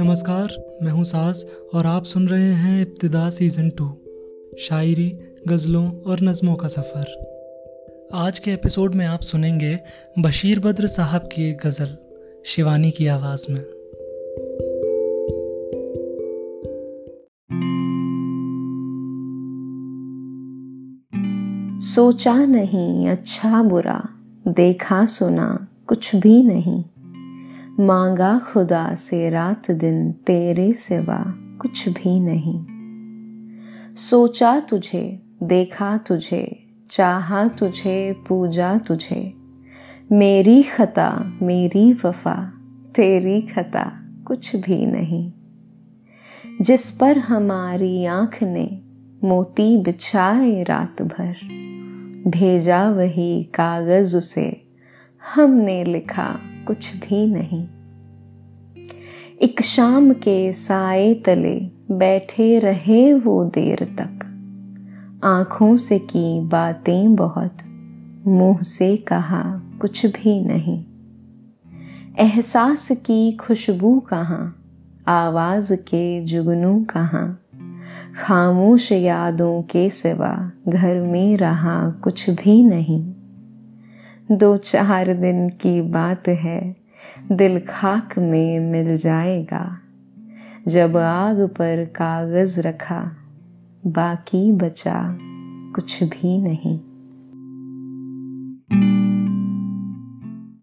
नमस्कार, मैं हूँ सास और आप सुन रहे हैं इब्तदा सीज़न टू शायरी, गज़लों और नज़मों का सफ़र। आज के एपिसोड में आप सुनेंगे बशीर बद्र साहब की एक गज़ल, शिवानी की आवाज़ में। सोचा नहीं अच्छा बुरा, देखा सुना, कुछ भी नहीं। मांगा खुदा से रात दिन तेरे सिवा कुछ भी नहीं। सोचा तुझे, देखा तुझे, चाहा तुझे, पूजा तुझे। मेरी खता, मेरी वफा, तेरी खता कुछ भी नहीं। जिस पर हमारी आँख ने मोती बिछाए रात भर, भेजा वही कागज़ उसे हमने लिखा। कुछ भी नहीं। एक शाम के साए तले बैठे रहे वो देर तक। आँखों से की बातें बहुत, मुँह से कहा कुछ भी नहीं। एहसास की खुशबू कहाँ, आवाज़ के जुगनू कहाँ। खामोश यादों के सिवा घर में रहा कुछ भी नहीं। दो चार दिन की बात है। दिल खाक में मिल जाएगा। जब आग पर कागज़ रखा, बाकी बचा कुछ भी नहीं।